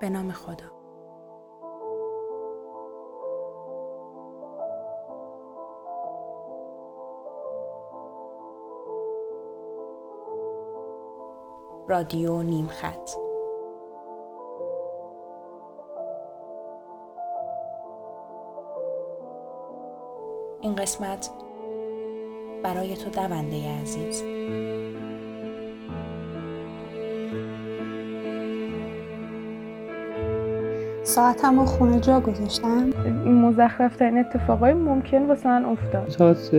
به نام خدا. رادیو نیمخط این قسمت برای تو دونده عزیز. ساعتم رو خونه جا گذاشتم. این مزخرف ترین اتفاقای ممکن واسه من افتاد. ساعت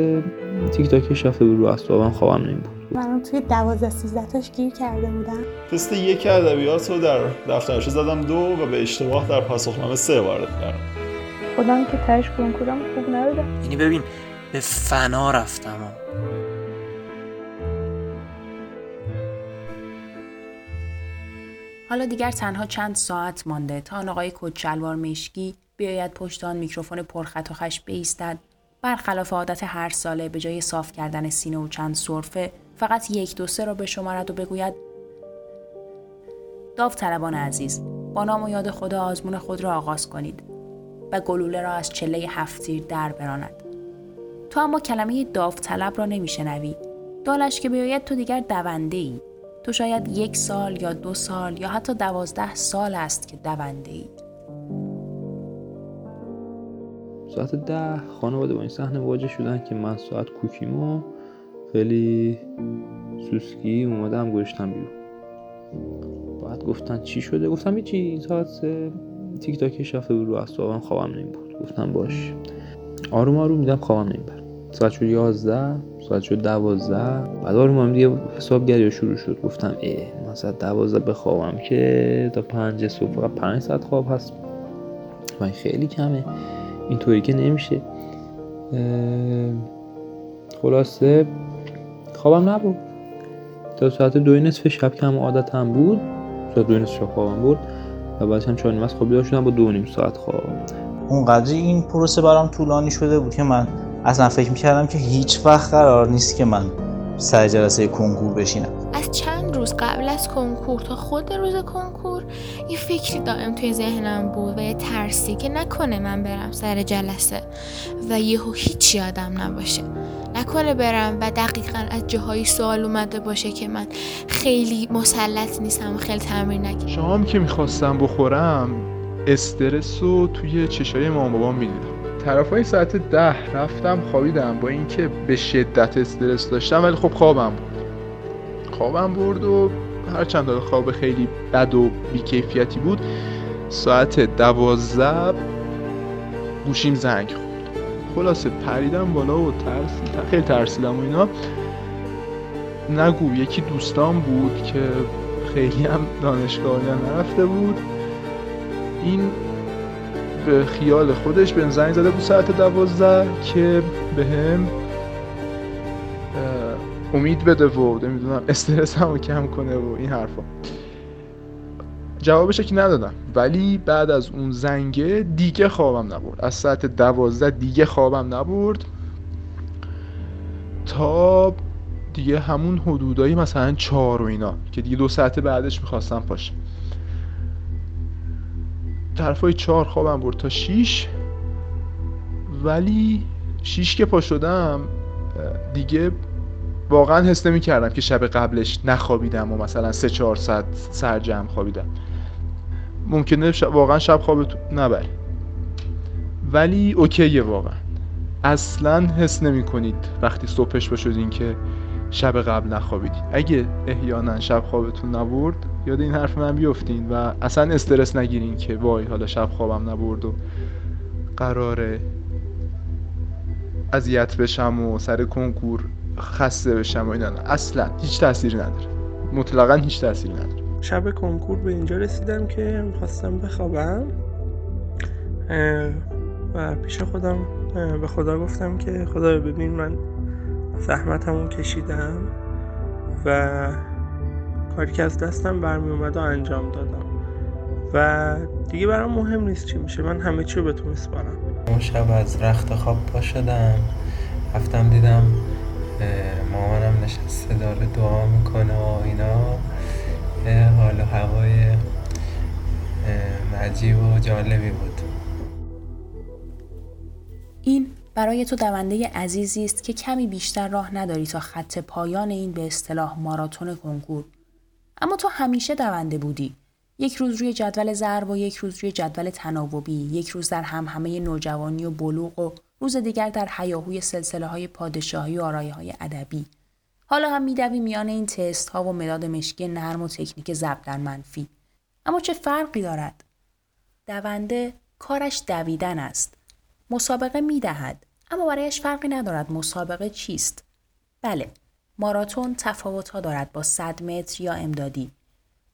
تیک تاکش رفته بود رو اسبابم خوابم نمی بود من توی دوازده سیزده تاش گیر کرده بودم. تست یک ادبیات رو در دفترش زدم دو و به اشتباه در پاسخنامه سه وارد کردم. خودم که تهش کنکورم خوب ندادم. یعنی ببین به فنا رفتم. حالا دیگر تنها چند ساعت مانده تا آن آقای کچلوار مشکی بیاید پشت آن میکروفون پرخط و خش بیستد. برخلاف عادت هر ساله به جای صاف کردن سینه و چند صرفه فقط یک دو سه را به شمارد و بگوید. داوطلبان عزیز با نام و یاد خدا آزمون خود را آغاز کنید و گلوله را از چله هفتیر در براند. تو اما کلمه داوطلب را نمیشنوی. دالش که بیاید تو دیگر دونده ای. تو شاید یک سال یا دو سال یا حتی دوازده سال است که دونده ای ساعت ده خانواده با این صحنه مواجه شدن که من ساعت کوکیمو خیلی سوسکی اومدم گذاشتم بیرون. بعد گفتن چی شده؟ گفتم هیچی این ساعت تیک تاکش رفته بود رو اصابم خوابم نمی بود گفتم باش. آروم آروم میدم خوابم نمیبر ساعت شد یازده ساعت شد دوازده. بعد آروم آروم دیگه حسابگری شروع شد. گفتم اه من ساعت دوازده بخوابم که تا پنج صبح فقط پنج ساعت خواب هست. و خیلی کمه. اینطوری که نمیشه. خلاصه خوابم نبود. تا ساعت دو نصف شب کم عادت هم بود ساعت دو نصف شب خوابم بود. و بعد هم چهار نیم از خواب بیدار شدم با دو نیم ساعت خواب اونقدری این پروسه برام طولانی شده بود که من اصلا فکر می‌کردم که هیچ وقت قرار نیست که من سر جلسه کنکور بشینم. از چند روز قبل از کنکور تا خود روز کنکور یه فکری دائم توی ذهنم بود و یه ترسی که نکنه من برم سر جلسه و یهو هیچ یادم نباشه. نکنه برم و دقیقا از جاهایی سوال اومده باشه که من خیلی مسلط نیستم و خیلی تمرین نکردم. شام که می‌خواستم بخورم استرس رو توی چشای مامان بابام می‌دیدم. طرف های ساعت ده رفتم خوابیدم با اینکه به شدت استرس داشتم ولی خب خوابم بود. خوابم برد و هرچند خواب خیلی بد و بیکیفیتی بود ساعت دوازده گوشیم زنگ خورد. خلاصه پریدم بالا و ترس خیلی ترسیدم و اینا. نگو یکی دوستان بود که خیلی هم دانشگاهی نرفته بود. این به خیال خودش به زنگ زده بود ساعت دوازده که به هم امید بده و نمی‌دونم استرس هم کم کنه و این حرفا. جوابش که ندادم. ولی بعد از اون زنگه دیگه خوابم نبرد. از ساعت دوازده دیگه خوابم نبرد. تا دیگه همون حدودایی مثلا چهار و اینا که دیگه دو ساعت بعدش می‌خواستم پاشم. طرفای چهار خوابم برد تا شیش. ولی شیش که پا شدم دیگه واقعا حس نمی کردم که شب قبلش نخوابیدم و مثلا سه چهار ساعت سرجم خوابیدم. ممکنه شب واقعا شب خوابت نبری ولی اوکیه واقعا. اصلا حس نمی کنید وقتی صبحش باشدین که شب قبل نخوابیدین اگه احیانا شب خوابتون نبرد یاد این حرف من بیفتین و اصلا استرس نگیرین که وای حالا شب خوابم نبرد و قراره اذیت بشم و سر کنکور خسته بشم و اینا. اصلا هیچ تاثیری نداره. مطلقا هیچ تاثیری نداره. شب کنکور به اینجا رسیدم که می‌خواستم بخوابم. و پیش خودم به خدا گفتم که خدا ببین من زحمتمون کشیدم و کاری که از دستم برمی اومد و انجام دادم. و دیگه برام مهم نیست چی میشه من همه چی رو به تو میسپارم. اون شب از رخت خواب پا شدم. رفتم دیدم مامانم نشسته داره دعا می‌کنه و اینا. حال و هوای عجیب و جالبی بود. این برای تو دونده عزیزی است که کمی بیشتر راه نداری تا خط پایان این به اصطلاح ماراتون کنکور اما تو همیشه دونده بودی. یک روز روی جدول ضرب و یک روز روی جدول تناوبی. یک روز در هم همه نوجوانی و بلوغ و روز دیگر در حیاهوی سلسله های پادشاهی و آرایه های ادبی. حالا هم میدوی میان این تست ها و مداد مشکی نرم و تکنیک در منفی. اما چه فرقی دارد؟ دونده کارش دویدن است. مسابقه می‌دهد. اما برایش فرقی ندارد مسابقه چیست. بله ماراتون تفاوت ها دارد با 100 متر یا امدادی.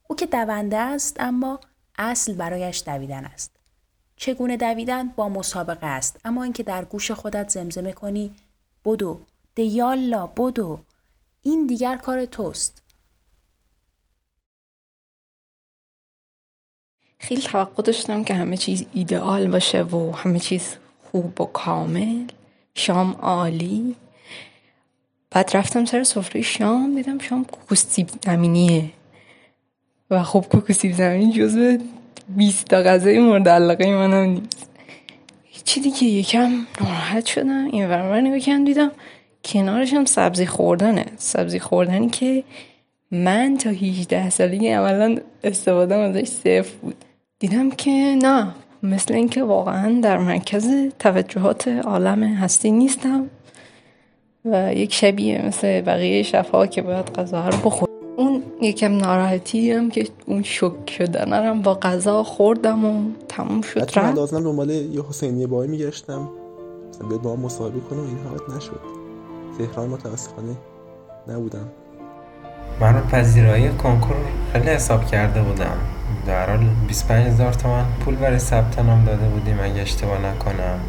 او که دونده است اما اصل برایش دویدن است. چگونه دویدن؟ با مسابقه است. اما اینکه در گوش خودت زمزمه کنی بدو دیالا بدو این دیگر کار توست. خیلی توقع داشتم که همه چیز ایدئال باشه و همه چیز خوب و کامل. شام عالی. بعد رفتم سر سفره شام دیدم شام کوکوسیب زمینیه. و خب کوکوسیب زمینی جزو 20 تا غذای مورد علاقه منم نیست. هیچی دیگه یکم ناراحت شدم. این ورمر نگاه کردم دیدم کنارش هم سبزی خوردنه. سبزی خوردنی که من تا 18 سالگی عملا استفاده ازش صفر بود. دیدم که نه مثل اینکه واقعا در مرکز توجهات عالم هستی نیستم. و یک شبیه مثل بقیه شبها که باید غذا رو بخور اون یکم ناراحتی هم که اون شک شدن هم با غذا خوردم و تموم شد. رفت. من لازم دنبال یه حسینی بای میگشتم. مثلا بیاد با هم مصاحبه کنه و این حالت نشد. تهران متاسفانه نبودم. من رو پذیرایی کنکور خیلی حساب کرده بودم. در حال 25 هزار تومن پول برای ثبت نام داده بودیم. اگه اشتباه نکنم.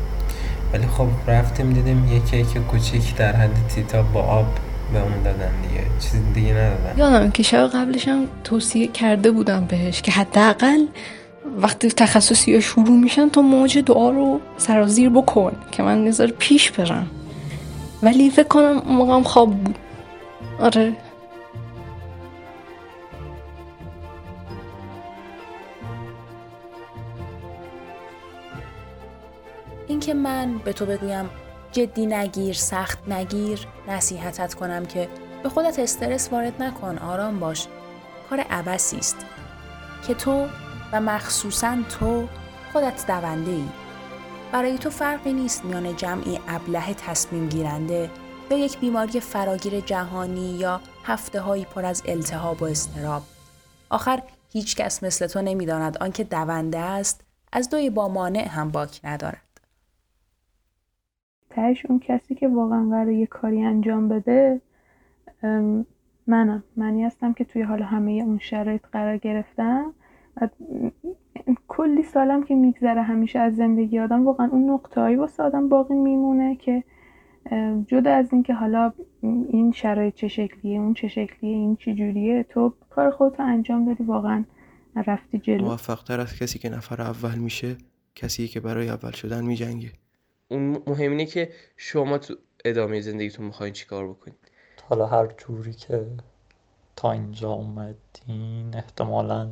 ولی خب رفتیم دیدیم یه کیک کوچیک در حد تیتا با آب به اون دادن دیگه. چیز دیگه ندادن. یادم که شب قبلش هم توصیه کرده بودم بهش که حداقل وقتی تخصصی شروع میشن تو موج دعا رو سرازیر بکن که من نظر پیش برم. ولی فکر کنم موقعم خواب بود. آره. اینکه من به تو بگویم جدی نگیر سخت نگیر نصیحتت کنم که به خودت استرس وارد نکن آرام باش. کار عبسی است که تو و مخصوصا تو خودت دونده ای برای تو فرقی نیست میان جمعی ابله تصمیم گیرنده یا یک بیماری فراگیر جهانی یا هفته هایی پر از التهاب و استراب. آخر هیچ کس مثل تو نمی‌داند آنکه دونده است از دوی با مانع هم باک ندارد. تهش اون کسی که واقعا قرار یه کاری انجام بده منم. منی هستم که توی حال همه اون شرایط قرار گرفتم. و کلی سالم که میگذره همیشه از زندگی آدم واقعا اون نقطههایی واسه آدم باقی میمونه که جدا از اینکه حالا این شرایط چه شکلیه اون چه شکلیه این چه جوریه تو کار خودتو انجام دادی واقعا رفتی جلو. موفق تر از کسی که نفر اول میشه کسی که برای اول شدن میجنگه. اون مهم اینه که شما تو ادامه زندگیتون می‌خواین چیکار بکنید حالا هر جوری که تا اینجا اومدین احتمالا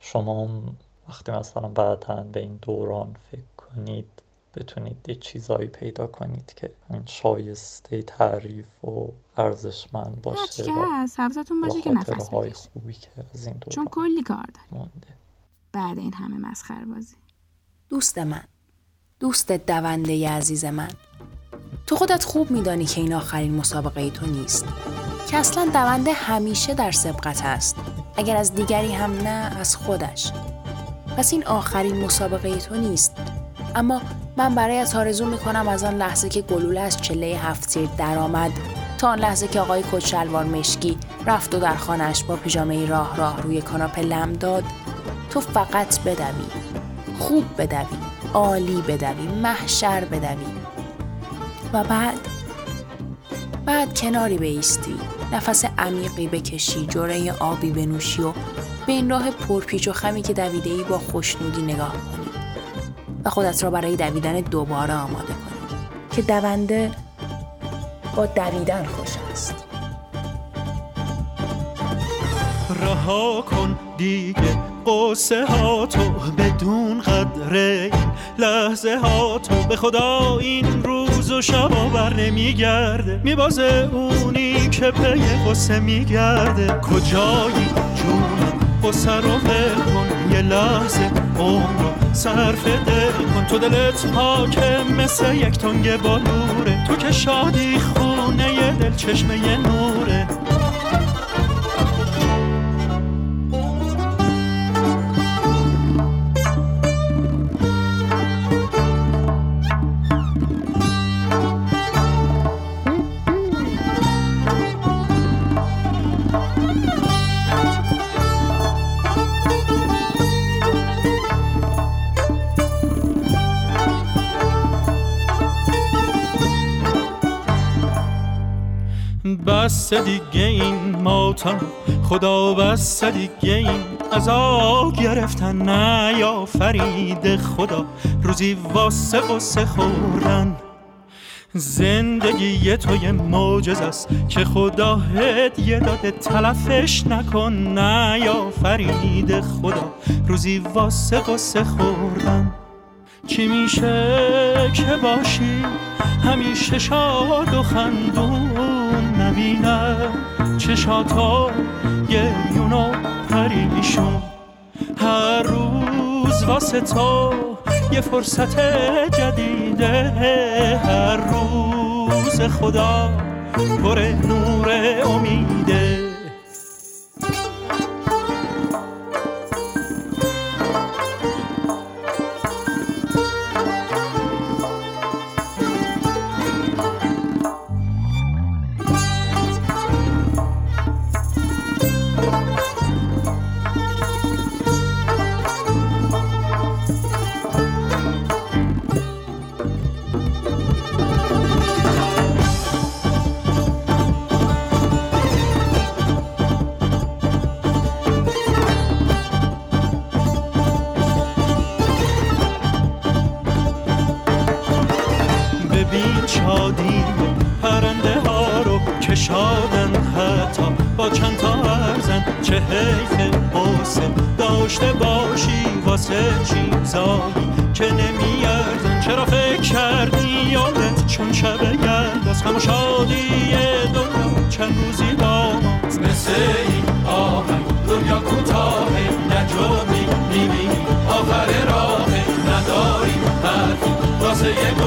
شما وقتی مثلا بعدا به این دوران فکر کنید بتونید یه چیزایی پیدا کنید که این شایسته تعریف و ارزشمند باشه که سبزتون باشه که نفس خوبی که از این دوران چون کلی کار داریم مونده. بعد این همه مسخره بازی. دوست من. دوست دونده عزیز من. تو خودت خوب میدانی که این آخرین مسابقه تو نیست. که اصلا دونده همیشه در سبقت است. اگر از دیگری هم نه از خودش. پس این آخرین مسابقه تو نیست. اما من برای آرزو می‌کنم از آن لحظه که گلوله از چله هفت تیر درآمد تا آن لحظه که آقای کچلوار مشکی رفت و در خانهش با پیژامه راه راه روی کاناپه لم داد. تو فقط بدوی. خوب بدوی. عالی بدوی محشر بدوی و بعد بعد کناری بیستی نفس عمیقی بکشی جوره آبی بنوشی و به این راه پرپیچ و خمی که دویده ای با خوشنودی نگاه کنی. و خودت را برای دویدن دوباره آماده کنی. که دونده با دویدن خوش است. رها کن دیگه. قصه ها تو بدون قدر لحظه ها تو به خدا این روز و شب بر نمیگرده. میبازه اونی که پی قصه میگرده. کجایی جون قصه رو کن یه لحظه عمر رو صرف دل کن. تو دلت پاکه مثل یک تنگ بالوره تو که شادی خونه دل چشمه نوره. بس دیگه این ماتم خدا بس دیگه این عذاب گرفتن نه یا فرید خدا. روزی واسه قصه خوردن زندگی تو یه معجز است که خدا هدیه داده تلفش نکن نه یا فرید خدا. روزی واسه قصه خوردن. چی میشه که باشی؟ همیشه شاد و خندون. نبینه چشاتا گریون و پریشون. هر روز واسه تو یه فرصت جدیده. هر روز خدا پر نور امیده حیف قصه داشته باشی واسه چیزایی که نمیارزن. چرا فکر کردی یادت چون شب گرد از غم و شادی دنیا چند روزی با ماست مثل این آهنگ دنیا کوتاه نجومی می‌بینی آخر راه نداری حرفی واسه یه